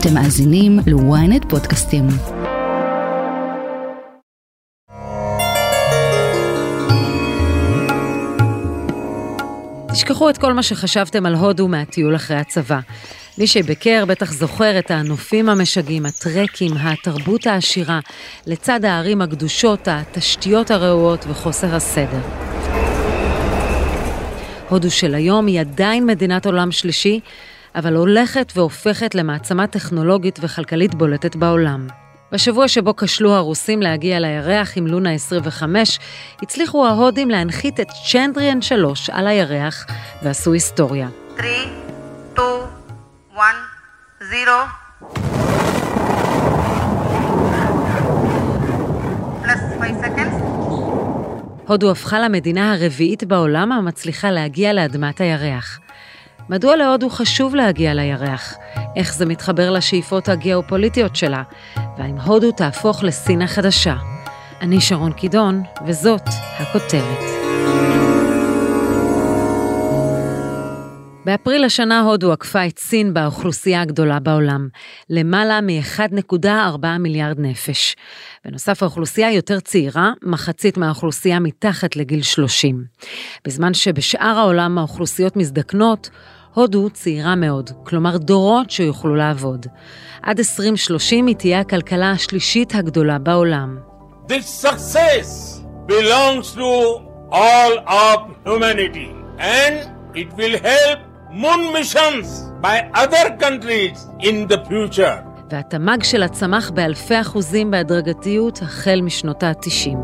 אתם מאזינים ל-ynet פודקאסטים. תשכחו את כל מה שחשבתם על הודו מהטיול אחרי הצבא. מי שביקר בטח זוכר את הנופים המשגעים, הטרקים, התרבות העשירה, לצד הערים הקדושות, התשתיות הרעועות וחוסר הסדר. הודו של היום היא עדיין מדינת עולם שלישי, אבל הולכת והופכת למעצמה טכנולוגית וכלכלית בולטת בעולם. בשבוע שבו כשלו הרוסים להגיע לירח עם לונה 25, הצליחו ההודים להנחית את צ'נדריאן 3 על הירח ועשו היסטוריה. 3, 2, 1, 0. הודו הפכה למדינה הרביעית בעולם המצליחה להגיע לאדמת הירח. מדוע להודו חשוב להגיע לירח? איך זה מתחבר לשאיפות הגיאופוליטיות שלה? והאם הודו תהפוך לסין החדשה? אני שרון קידון, וזאת הכותרת. באפריל השנה הודו עקפה את סין באוכלוסייה הגדולה בעולם, למעלה מ-1.4 מיליארד נפש. בנוסף, האוכלוסייה יותר צעירה, מחצית מהאוכלוסייה מתחת לגיל 30. בזמן שבשאר העולם האוכלוסיות מזדקנות, הודו צעירה מאוד, כלומר דורות שיוכלו לעבוד. עד 2030 היא תהיה הכלכלה השלישית הגדולה בעולם. This success belongs to all of humanity and it will help moon missions by other countries in the future. והתמ"ג שלה צמח באלפי אחוזים בהדרגתיות החל משנות ה-90.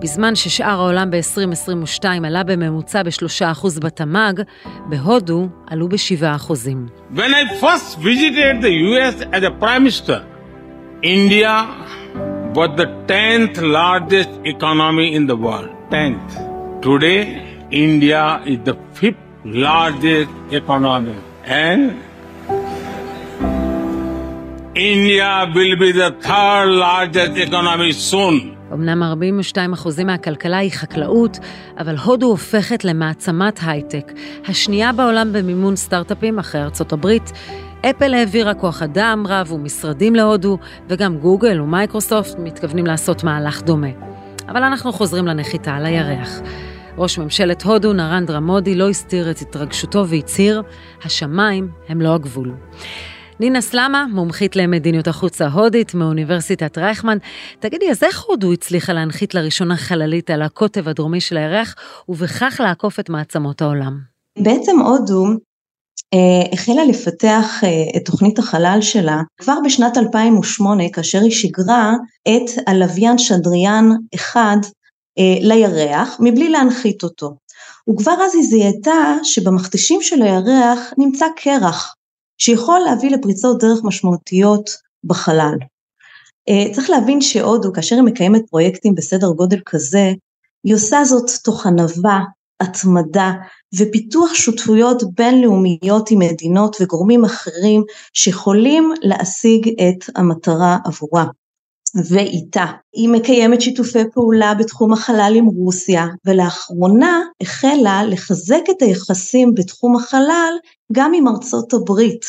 בזמן ששאר העולם ב-2022 עלה בממוצע ב-3% בתמ"ג, בהודו עלו ב-7%. When I first visited the US as a prime minister, India was the 10th largest economy in the world. 10th. Today, India is the fifth largest economy. And India will be the third largest economy soon. אמנם 42% מהכלכלה היא חקלאות, אבל הודו הופכת למעצמת הייטק, השנייה בעולם במימון סטארט-אפים אחרי ארצות הברית. אפל העבירה כוח אדם רב ומשרדים להודו, וגם גוגל ומייקרוסופט מתכוונים לעשות מהלך דומה. אבל אנחנו חוזרים לנחיתה על הירח. ראש ממשלת הודו, נרנדרה מודי, לא הסתיר את התרגשותו והצהיר, השמיים הם לא הגבול. נינה סלמה, מומחית למדיניות החוץ ההודית מאוניברסיטת רייכמן. תגידי, אז איך הודו הצליחה להנחית לראשונה חללית על הקוטב הדרומי של הירח, ובכך לעקוף את מעצמות העולם? בעצם הודו אה, החלה לפתח אה, את תוכנית החלל שלה כבר בשנת 2008 כאשר היא שיגרה את הלוויין שדריאן אחד אה, לירח מבלי להנחית אותו. וכבר אז היא זיהתה שבמכתשים של הירח נמצא קרח שיכול להביא לפריצות דרך משמעותיות בחלל. אה, צריך להבין שהודו, כאשר היא מקיימת פרויקטים בסדר גודל כזה, היא עושה זאת תוך ענווה, התמדה ופיתוח שותפויות בינלאומיות עם מדינות וגורמים אחרים שיכולים להשיג את המטרה עבורה. ואיתה. היא מקיימת שיתופי פעולה בתחום החלל עם רוסיה, ולאחרונה החלה לחזק את היחסים בתחום החלל גם עם ארצות הברית.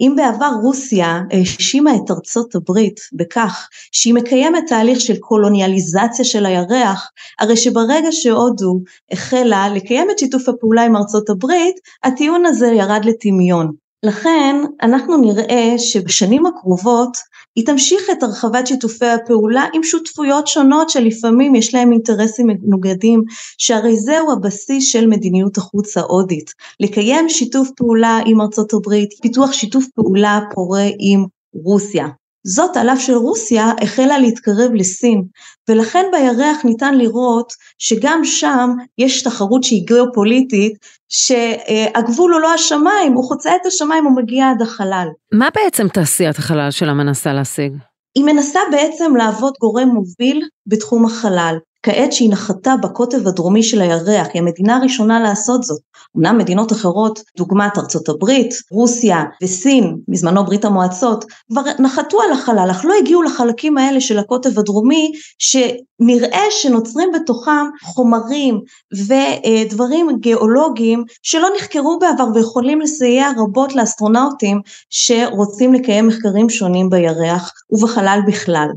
אם בעבר רוסיה האשימה את ארצות הברית בכך שהיא מקיימת תהליך של קולוניאליזציה של הירח, הרי שברגע שהודו החלה לקיים את שיתוף הפעולה עם ארצות הברית, הטיעון הזה ירד לטמיון. לכן אנחנו נראה שבשנים הקרובות היא תמשיך את הרחבת שיתופי הפעולה עם שותפויות שונות שלפעמים יש להם אינטרסים מנוגדים שהרי זהו הבסיס של מדיניות החוץ ההודית. לקיים שיתוף פעולה עם ארצות הברית פיתוח שיתוף פעולה פורה עם רוסיה זאת על אף שרוסיה החלה להתקרב לסין ולכן בירח ניתן לראות שגם שם יש תחרות שהיא גיאופוליטית שהגבול הוא לא השמיים, הוא חוצה את השמיים, ומגיע עד החלל. מה בעצם תעשיית החלל שלה מנסה להשיג? היא מנסה בעצם להוות גורם מוביל בתחום החלל. כעת שהיא נחתה בקוטב הדרומי של הירח, היא המדינה הראשונה לעשות זאת. אמנם מדינות אחרות, דוגמת ארצות הברית, רוסיה וסין, בזמנו ברית המועצות, כבר נחתו על החלל, אך לא הגיעו לחלקים האלה של הקוטב הדרומי, שנראה שנוצרים בתוכם חומרים ודברים גיאולוגיים שלא נחקרו בעבר ויכולים לסייע רבות לאסטרונאוטים שרוצים לקיים מחקרים שונים בירח ובחלל בכלל.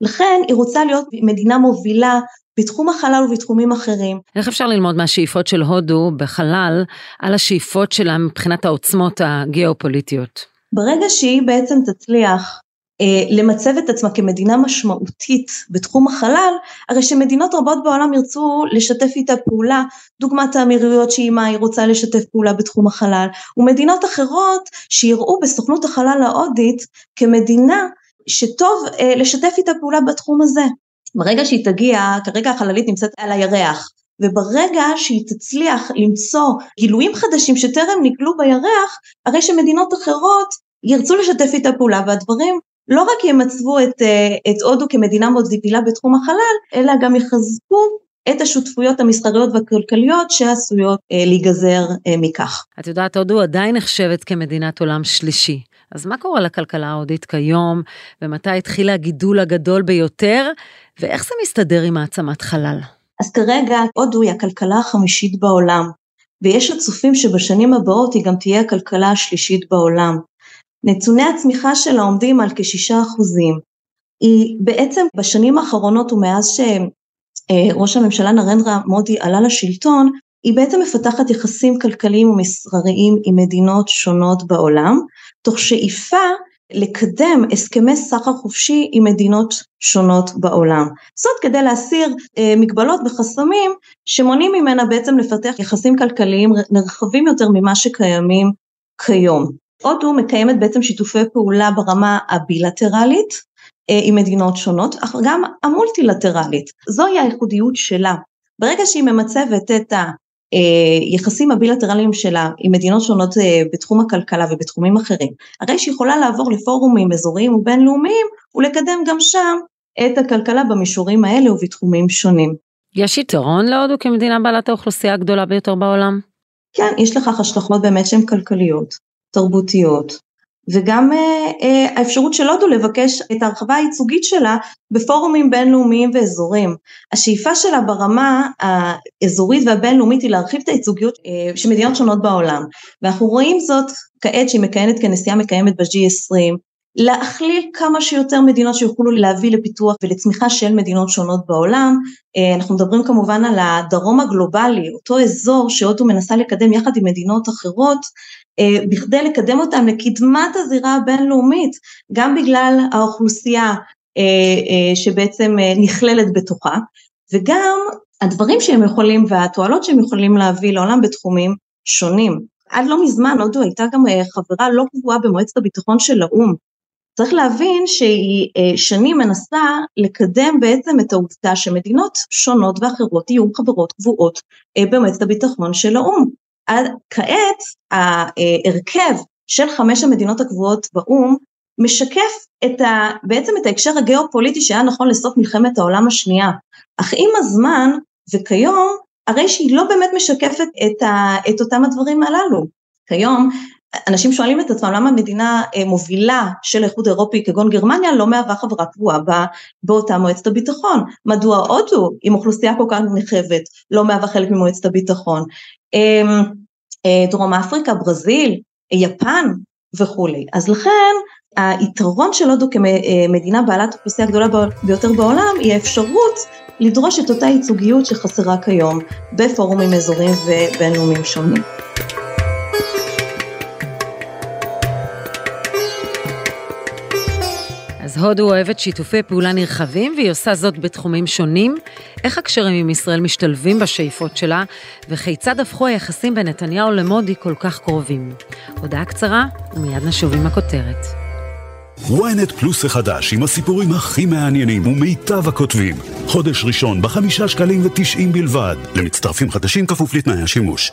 לכן היא רוצה להיות מדינה מובילה בתחום החלל ובתחומים אחרים. איך אפשר ללמוד מהשאיפות של הודו בחלל על השאיפות שלה מבחינת העוצמות הגיאופוליטיות? ברגע שהיא בעצם תצליח אה, למצב את עצמה כמדינה משמעותית בתחום החלל, הרי שמדינות רבות בעולם ירצו לשתף איתה פעולה, דוגמת האמירויות שעימה היא רוצה לשתף פעולה בתחום החלל, ומדינות אחרות שיראו בסוכנות החלל ההודית כמדינה שטוב אה, לשתף איתה פעולה בתחום הזה. ברגע שהיא תגיע, כרגע החללית נמצאת על הירח, וברגע שהיא תצליח למצוא גילויים חדשים שטרם נגלו בירח, הרי שמדינות אחרות ירצו לשתף איתה פעולה והדברים לא רק ימצבו את, אה, את הודו כמדינה מאוד פעילה בתחום החלל, אלא גם יחזקו את השותפויות המסחריות והכלכליות שעשויות אה, להיגזר אה, מכך. את יודעת, הודו עדיין נחשבת כמדינת עולם שלישי. אז מה קורה לכלכלה ההודית כיום, ומתי התחיל הגידול הגדול ביותר, ואיך זה מסתדר עם העצמת חלל? אז כרגע הודו היא הכלכלה החמישית בעולם, ויש הצופים שבשנים הבאות היא גם תהיה הכלכלה השלישית בעולם. נתוני הצמיחה שלה עומדים על כשישה אחוזים. היא בעצם בשנים האחרונות ומאז שראש הממשלה נרנדרה מודי עלה לשלטון, היא בעצם מפתחת יחסים כלכליים ומסחריים עם מדינות שונות בעולם, תוך שאיפה לקדם הסכמי סחר חופשי עם מדינות שונות בעולם. זאת כדי להסיר אה, מגבלות וחסמים שמונעים ממנה בעצם לפתח יחסים כלכליים נרחבים יותר ממה שקיימים כיום. הודו מקיימת בעצם שיתופי פעולה ברמה הבילטרלית אה, עם מדינות שונות, אך גם המולטילטרלית. זוהי הייחודיות שלה. ברגע שהיא ממצבת את היחסים הבילטרליים שלה עם מדינות שונות אה, בתחום הכלכלה ובתחומים אחרים, הרי שהיא יכולה לעבור לפורומים אזוריים ובינלאומיים ולקדם גם שם את הכלכלה במישורים האלה ובתחומים שונים. יש יתרון להודו כמדינה בעלת האוכלוסייה הגדולה ביותר בעולם? כן, יש לכך השלכות באמת שהן כלכליות. תרבותיות, וגם אה, אה, האפשרות של הודו לבקש את ההרחבה הייצוגית שלה בפורומים בינלאומיים ואזוריים. השאיפה שלה ברמה האזורית והבינלאומית היא להרחיב את הייצוגיות אה, של מדינות שונות בעולם, ואנחנו רואים זאת כעת שהיא מכהנת כנשיאה מקיימת ב-G20, להכליל כמה שיותר מדינות שיוכלו להביא לפיתוח ולצמיחה של מדינות שונות בעולם. אנחנו מדברים כמובן על הדרום הגלובלי, אותו אזור שהודו מנסה לקדם יחד עם מדינות אחרות, בכדי לקדם אותם לקדמת הזירה הבינלאומית, גם בגלל האוכלוסייה אה, אה, שבעצם נכללת בתוכה, וגם הדברים שהם יכולים והתועלות שהם יכולים להביא לעולם בתחומים שונים. עד לא מזמן הודו הייתה גם חברה לא קבועה במועצת הביטחון של האו"ם. צריך להבין שהיא שנים מנסה לקדם בעצם את העובדה שמדינות שונות ואחרות יהיו חברות קבועות במועצת הביטחון של האו"ם. עד כעת ההרכב של חמש המדינות הקבועות באו"ם משקף את ה, בעצם את ההקשר הגיאופוליטי שהיה נכון לסוף מלחמת העולם השנייה, אך עם הזמן וכיום הרי שהיא לא באמת משקפת את, ה, את אותם הדברים הללו. כיום אנשים שואלים את עצמם למה מדינה אה, מובילה של האיחוד האירופי כגון גרמניה לא מהווה חברה קבועה באותה מועצת הביטחון, מדוע הודו עם אוכלוסייה כל כך נרחבת לא מהווה חלק ממועצת הביטחון, אמ, אה, דרום אפריקה, ברזיל, יפן וכולי. אז לכן היתרון של הודו כמדינה בעלת אוכלוסייה גדולה ביותר בעולם היא האפשרות לדרוש את אותה ייצוגיות שחסרה כיום בפורומים אזוריים ובינלאומיים שונים. הודו אוהבת שיתופי פעולה נרחבים והיא עושה זאת בתחומים שונים. איך הקשרים עם ישראל משתלבים בשאיפות שלה, וכיצד הפכו היחסים בין נתניהו למודי כל כך קרובים. הודעה קצרה, ומיד נשוב עם הכותרת. ynet פלוס החדש עם הסיפורים הכי מעניינים ומיטב הכותבים. חודש ראשון בחמישה שקלים ותשעים בלבד. למצטרפים חדשים כפוף לתנאי השימוש.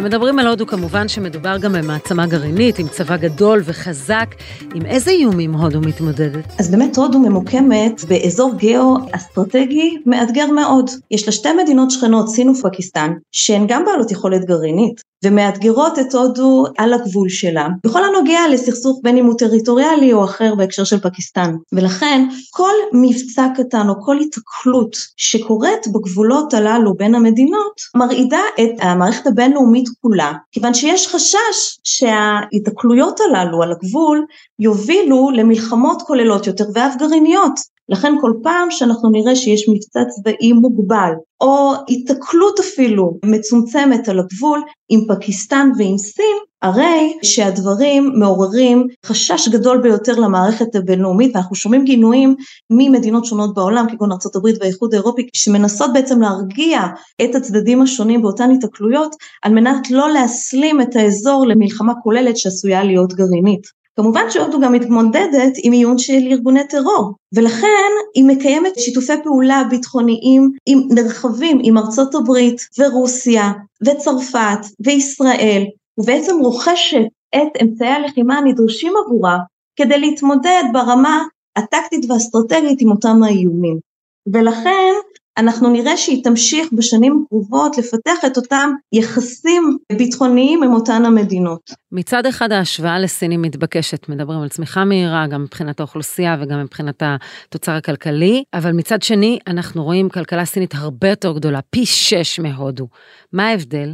כשמדברים על הודו כמובן שמדובר גם במעצמה גרעינית, עם צבא גדול וחזק. עם איזה איומים הודו מתמודדת? אז באמת הודו ממוקמת באזור גיאו-אסטרטגי מאתגר מאוד. יש לה שתי מדינות שכנות, סין ופקיסטן, שהן גם בעלות יכולת גרעינית, ומאתגרות את הודו על הגבול שלה, בכל הנוגע לסכסוך בין אם הוא טריטוריאלי או אחר בהקשר של פקיסטן. ולכן כל מבצע קטן או כל התקלות שקורית בגבולות הללו בין המדינות, מרעידה את המערכת הבינלאומית כולה, כיוון שיש חשש שההיתקלויות הללו על הגבול יובילו למלחמות כוללות יותר ואף גרעיניות. לכן כל פעם שאנחנו נראה שיש מבצע צבאי מוגבל, או התקלות אפילו מצומצמת על הגבול עם פקיסטן ועם סין, הרי שהדברים מעוררים חשש גדול ביותר למערכת הבינלאומית, ואנחנו שומעים גינויים ממדינות שונות בעולם, כגון ארה"ב והאיחוד האירופי, שמנסות בעצם להרגיע את הצדדים השונים באותן התקלויות, על מנת לא להסלים את האזור למלחמה כוללת שעשויה להיות גרעינית. כמובן שהודו גם מתמודדת עם עיון של ארגוני טרור, ולכן היא מקיימת שיתופי פעולה ביטחוניים עם נרחבים עם ארצות הברית ורוסיה וצרפת וישראל, ובעצם רוכשת את אמצעי הלחימה הנדרשים עבורה כדי להתמודד ברמה הטקטית והאסטרטגית עם אותם האיומים. ולכן אנחנו נראה שהיא תמשיך בשנים הקרובות לפתח את אותם יחסים ביטחוניים עם אותן המדינות. מצד אחד ההשוואה לסין היא מתבקשת, מדברים על צמיחה מהירה, גם מבחינת האוכלוסייה וגם מבחינת התוצר הכלכלי, אבל מצד שני אנחנו רואים כלכלה סינית הרבה יותר גדולה, פי שש מהודו. מה ההבדל?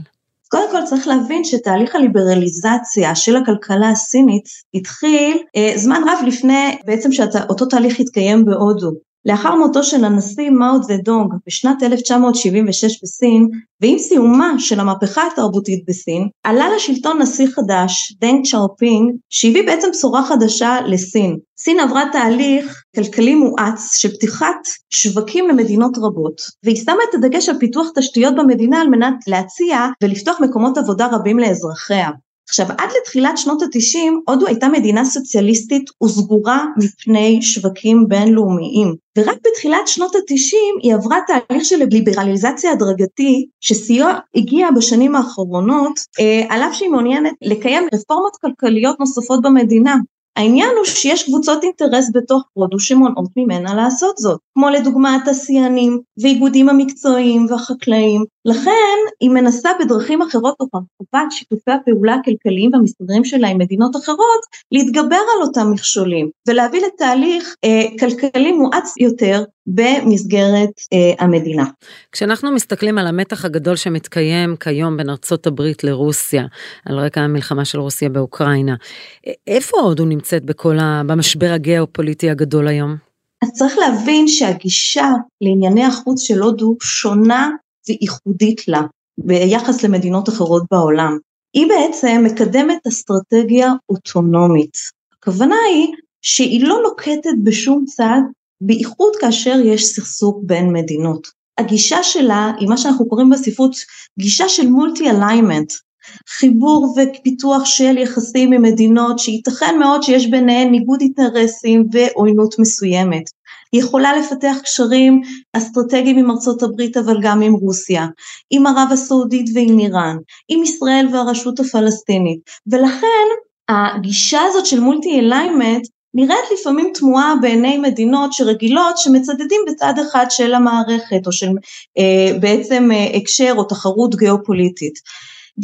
קודם כל צריך להבין שתהליך הליברליזציה של הכלכלה הסינית התחיל אה, זמן רב לפני בעצם שאותו תהליך התקיים בהודו. לאחר מותו של הנשיא מאו דונג בשנת 1976 בסין, ועם סיומה של המהפכה התרבותית בסין, עלה לשלטון נשיא חדש, דנג שיאופינג, שהביא בעצם בשורה חדשה לסין. סין עברה תהליך כלכלי מואץ של פתיחת שווקים למדינות רבות, והיא שמה את הדגש על פיתוח תשתיות במדינה על מנת להציע ולפתוח מקומות עבודה רבים לאזרחיה. עכשיו עד לתחילת שנות התשעים הודו הייתה מדינה סוציאליסטית וסגורה מפני שווקים בינלאומיים ורק בתחילת שנות התשעים היא עברה תהליך של ליברליזציה הדרגתי ששיאו הגיע בשנים האחרונות אה, על אף שהיא מעוניינת לקיים רפורמות כלכליות נוספות במדינה העניין הוא שיש קבוצות אינטרס בתוך הודו שמונעות ממנה לעשות זאת, כמו לדוגמה התעשיינים ואיגודים המקצועיים והחקלאים. לכן היא מנסה בדרכים אחרות תוך הרחבת שיתופי הפעולה הכלכליים והמסתדרים שלה עם מדינות אחרות להתגבר על אותם מכשולים ולהביא לתהליך אה, כלכלי מואץ יותר במסגרת אה, המדינה. כשאנחנו מסתכלים על המתח הגדול שמתקיים כיום בין ארצות הברית לרוסיה, על רקע המלחמה של רוסיה באוקראינה, איפה הודו נמצאת בכל ה... במשבר הגיאופוליטי הגדול היום? אז צריך להבין שהגישה לענייני החוץ של הודו שונה וייחודית לה ביחס למדינות אחרות בעולם. היא בעצם מקדמת אסטרטגיה אוטונומית. הכוונה היא שהיא לא נוקטת בשום צעד בייחוד כאשר יש סכסוך בין מדינות. הגישה שלה היא מה שאנחנו קוראים בספרות גישה של מולטי אליימנט, חיבור ופיתוח של יחסים עם מדינות שייתכן מאוד שיש ביניהן ניגוד אינטרסים ועוינות מסוימת. היא יכולה לפתח קשרים אסטרטגיים עם ארצות הברית אבל גם עם רוסיה, עם ערב הסעודית ועם איראן, עם ישראל והרשות הפלסטינית, ולכן הגישה הזאת של מולטי אליימנט נראית לפעמים תמוהה בעיני מדינות שרגילות שמצדדים בצד אחד של המערכת או של אה, בעצם אה, הקשר או תחרות גיאופוליטית.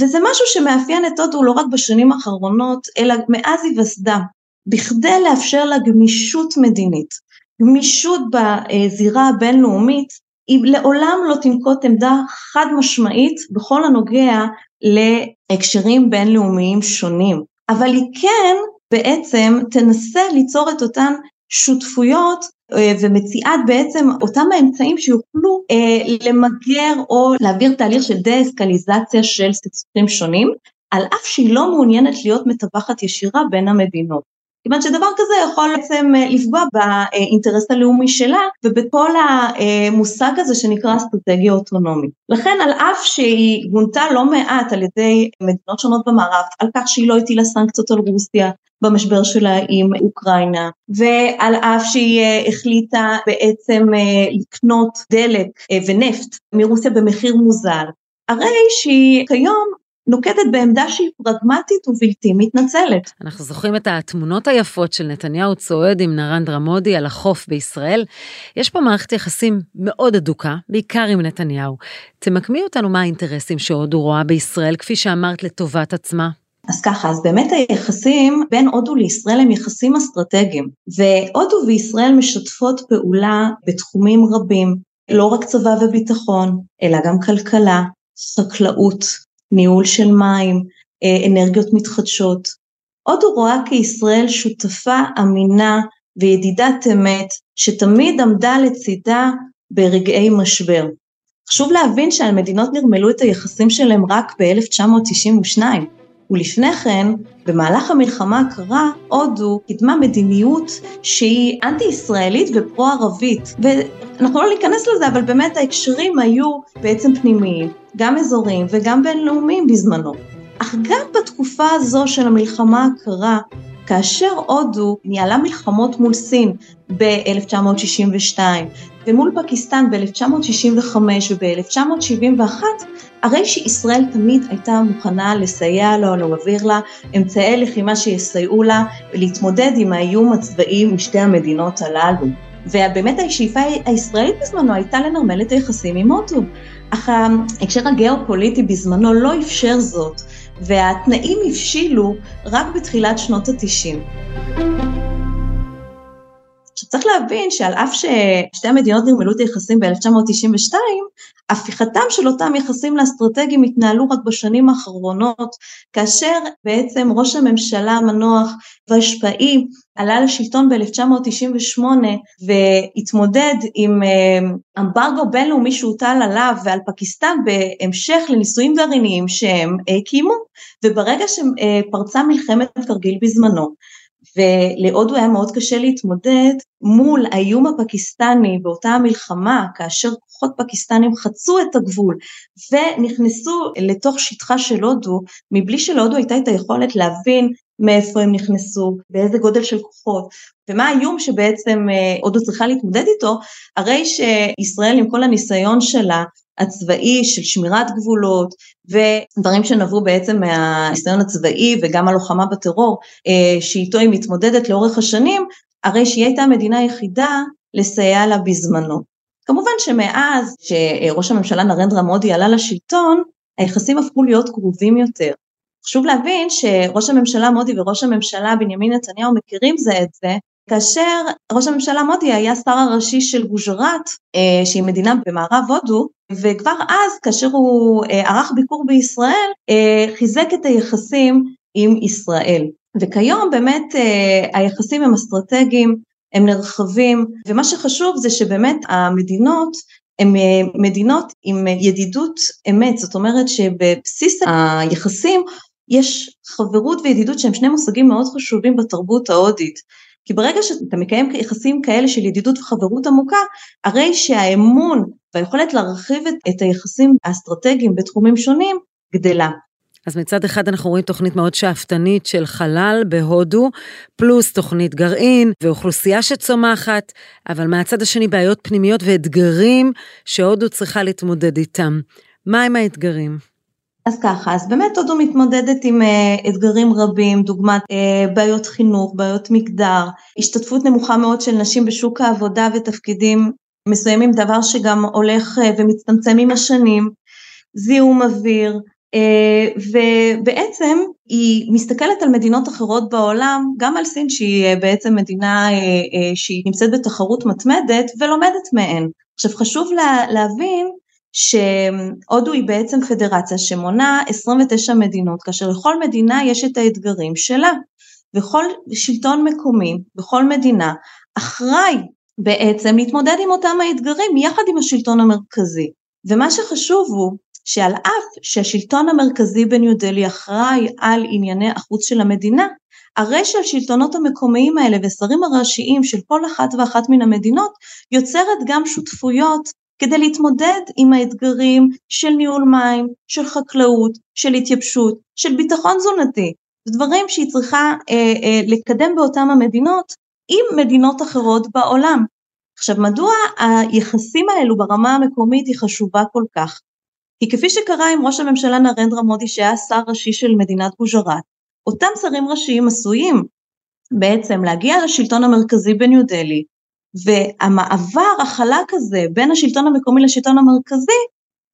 וזה משהו שמאפיין את הודו לא רק בשנים האחרונות אלא מאז היווסדה, בכדי לאפשר לה גמישות מדינית, גמישות בזירה הבינלאומית, היא לעולם לא תנקוט עמדה חד משמעית בכל הנוגע להקשרים בינלאומיים שונים, אבל היא כן בעצם תנסה ליצור את אותן שותפויות אה, ומציאת בעצם אותם האמצעים שיוכלו אה, למגר או להעביר תהליך של דה-אסקליזציה של סכסוכים שונים, על אף שהיא לא מעוניינת להיות מתווכת ישירה בין המדינות. כיוון שדבר כזה יכול בעצם אה, לפגוע באינטרס הלאומי שלה ובכל המושג הזה שנקרא אסטרטגיה אוטונומית. לכן על אף שהיא גונתה לא מעט על ידי מדינות שונות במערב על כך שהיא לא הטילה סנקציות על רוסיה במשבר שלה עם אוקראינה ועל אף שהיא אה, החליטה בעצם אה, לקנות דלק ונפט מרוסיה במחיר מוזל הרי שהיא כיום נוקטת בעמדה שהיא פרגמטית ובלתי מתנצלת. אנחנו זוכרים את התמונות היפות של נתניהו צועד עם נרנדרה מודי על החוף בישראל. יש פה מערכת יחסים מאוד אדוקה, בעיקר עם נתניהו. תמקמי אותנו מה האינטרסים שהודו רואה בישראל, כפי שאמרת, לטובת עצמה. אז ככה, אז באמת היחסים בין הודו לישראל הם יחסים אסטרטגיים, והודו וישראל משתפות פעולה בתחומים רבים, לא רק צבא וביטחון, אלא גם כלכלה, חקלאות, ניהול של מים, אה, אנרגיות מתחדשות. הודו רואה כישראל שותפה אמינה וידידת אמת, שתמיד עמדה לצידה ברגעי משבר. חשוב להבין שהמדינות נרמלו את היחסים שלהם רק ב-1992. ולפני כן, במהלך המלחמה הקרה, הודו קידמה מדיניות שהיא אנטי-ישראלית ופרו-ערבית. ואנחנו לא ניכנס לזה, אבל באמת ההקשרים היו בעצם פנימיים, גם אזוריים וגם בינלאומיים בזמנו. אך גם בתקופה הזו של המלחמה הקרה, כאשר הודו ניהלה מלחמות מול סין ב-1962 ומול פקיסטן ב-1965 וב-1971, הרי שישראל תמיד הייתה מוכנה לסייע לו, להעביר לה אמצעי לחימה שיסייעו לה להתמודד עם האיום הצבאי משתי המדינות הללו. ובאמת השאיפה הישראלית בזמנו הייתה לנרמל את היחסים עם הודו. אך ההקשר הגיאופוליטי בזמנו לא אפשר זאת, והתנאים הבשילו רק בתחילת שנות התשעים. עכשיו צריך להבין שעל אף ששתי המדינות נרמלו את היחסים ב-1992, הפיכתם של אותם יחסים לאסטרטגיים התנהלו רק בשנים האחרונות, כאשר בעצם ראש הממשלה המנוח והשפעי עלה לשלטון ב-1998 והתמודד עם אה, אמברגו בינלאומי שהוטל עליו ועל פקיסטן בהמשך לניסויים גרעיניים שהם אה, קיימו, וברגע שפרצה מלחמת קרגיל בזמנו, ולהודו היה מאוד קשה להתמודד מול האיום הפקיסטני באותה המלחמה, כאשר כוחות פקיסטנים חצו את הגבול ונכנסו לתוך שטחה של הודו, מבלי שלהודו הייתה את היכולת להבין מאיפה הם נכנסו, באיזה גודל של כוחות, ומה האיום שבעצם אה, הודו צריכה להתמודד איתו, הרי שישראל עם כל הניסיון שלה הצבאי של שמירת גבולות ודברים שנבעו בעצם מהניסיון הצבאי וגם הלוחמה בטרור אה, שאיתו היא מתמודדת לאורך השנים, הרי שהיא הייתה המדינה היחידה לסייע לה בזמנו. כמובן שמאז שראש הממשלה נרנדרה מודי עלה לשלטון, היחסים הפכו להיות קרובים יותר. חשוב להבין שראש הממשלה מודי וראש הממשלה בנימין נתניהו מכירים זה את זה, כאשר ראש הממשלה מודי היה שר הראשי של גוז'ראט, אה, שהיא מדינה במערב הודו, וכבר אז, כאשר הוא אה, ערך ביקור בישראל, אה, חיזק את היחסים עם ישראל. וכיום באמת היחסים הם אסטרטגיים, הם נרחבים, ומה שחשוב זה שבאמת המדינות הן מדינות עם ידידות אמת, זאת אומרת שבבסיס היחסים יש חברות וידידות שהם שני מושגים מאוד חשובים בתרבות ההודית. כי ברגע שאתה מקיים יחסים כאלה של ידידות וחברות עמוקה, הרי שהאמון והיכולת להרחיב את, את היחסים האסטרטגיים בתחומים שונים גדלה. אז מצד אחד אנחנו רואים תוכנית מאוד שאפתנית של חלל בהודו, פלוס תוכנית גרעין ואוכלוסייה שצומחת, אבל מהצד השני בעיות פנימיות ואתגרים שהודו צריכה להתמודד איתם. מה הם האתגרים? אז ככה, אז באמת הודו מתמודדת עם uh, אתגרים רבים, דוגמת uh, בעיות חינוך, בעיות מגדר, השתתפות נמוכה מאוד של נשים בשוק העבודה ותפקידים מסוימים, דבר שגם הולך uh, ומצטמצם עם השנים, זיהום אוויר, uh, ובעצם היא מסתכלת על מדינות אחרות בעולם, גם על סין שהיא uh, בעצם מדינה uh, uh, שהיא נמצאת בתחרות מתמדת ולומדת מהן. עכשיו חשוב לה, להבין שהודו היא בעצם פדרציה שמונה 29 מדינות, כאשר לכל מדינה יש את האתגרים שלה, וכל שלטון מקומי בכל מדינה אחראי בעצם להתמודד עם אותם האתגרים יחד עם השלטון המרכזי. ומה שחשוב הוא שעל אף שהשלטון המרכזי בניו דלי אחראי על ענייני החוץ של המדינה, הרי שהשלטונות המקומיים האלה ושרים הראשיים של כל אחת ואחת מן המדינות יוצרת גם שותפויות כדי להתמודד עם האתגרים של ניהול מים, של חקלאות, של התייבשות, של ביטחון תזונתי, דברים שהיא צריכה אה, אה, לקדם באותן המדינות עם מדינות אחרות בעולם. עכשיו מדוע היחסים האלו ברמה המקומית היא חשובה כל כך? כי כפי שקרה עם ראש הממשלה נרנדרה מודי שהיה שר ראשי של מדינת גוז'רת, אותם שרים ראשיים עשויים בעצם להגיע לשלטון המרכזי בניו דלהי, והמעבר החלק הזה בין השלטון המקומי לשלטון המרכזי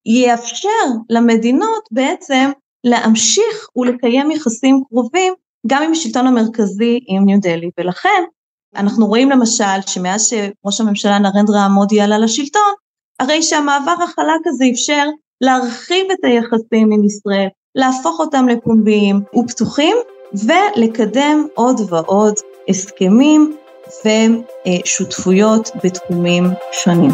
יאפשר למדינות בעצם להמשיך ולקיים יחסים קרובים גם עם השלטון המרכזי עם ניו דלהי. ולכן אנחנו רואים למשל שמאז שראש הממשלה נרנדרה מודי עלה לשלטון הרי שהמעבר החלק הזה אפשר להרחיב את היחסים עם ישראל, להפוך אותם לפומביים ופתוחים ולקדם עוד ועוד הסכמים ושותפויות בתחומים שונים.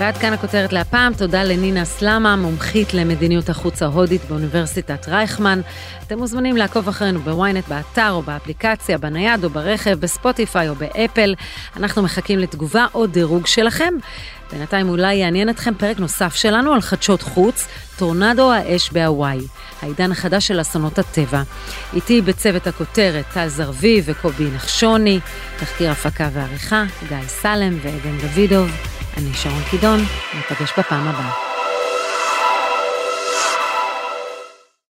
ועד כאן הכותרת להפעם, תודה לנינה סלמה, מומחית למדיניות החוץ ההודית באוניברסיטת רייכמן. אתם מוזמנים לעקוב אחרינו בוויינט, באתר או באפליקציה, בנייד או ברכב, בספוטיפיי או באפל. אנחנו מחכים לתגובה או דירוג שלכם. בינתיים אולי יעניין אתכם פרק נוסף שלנו על חדשות חוץ, טורנדו האש בהוואי, העידן החדש של אסונות הטבע. איתי בצוות הכותרת טל זרביב וקובי נחשוני, תחקיר הפקה ועריכה, גיא סלם ועדן דוידוב. אני שרון קידון, ניפגש בפעם הבאה.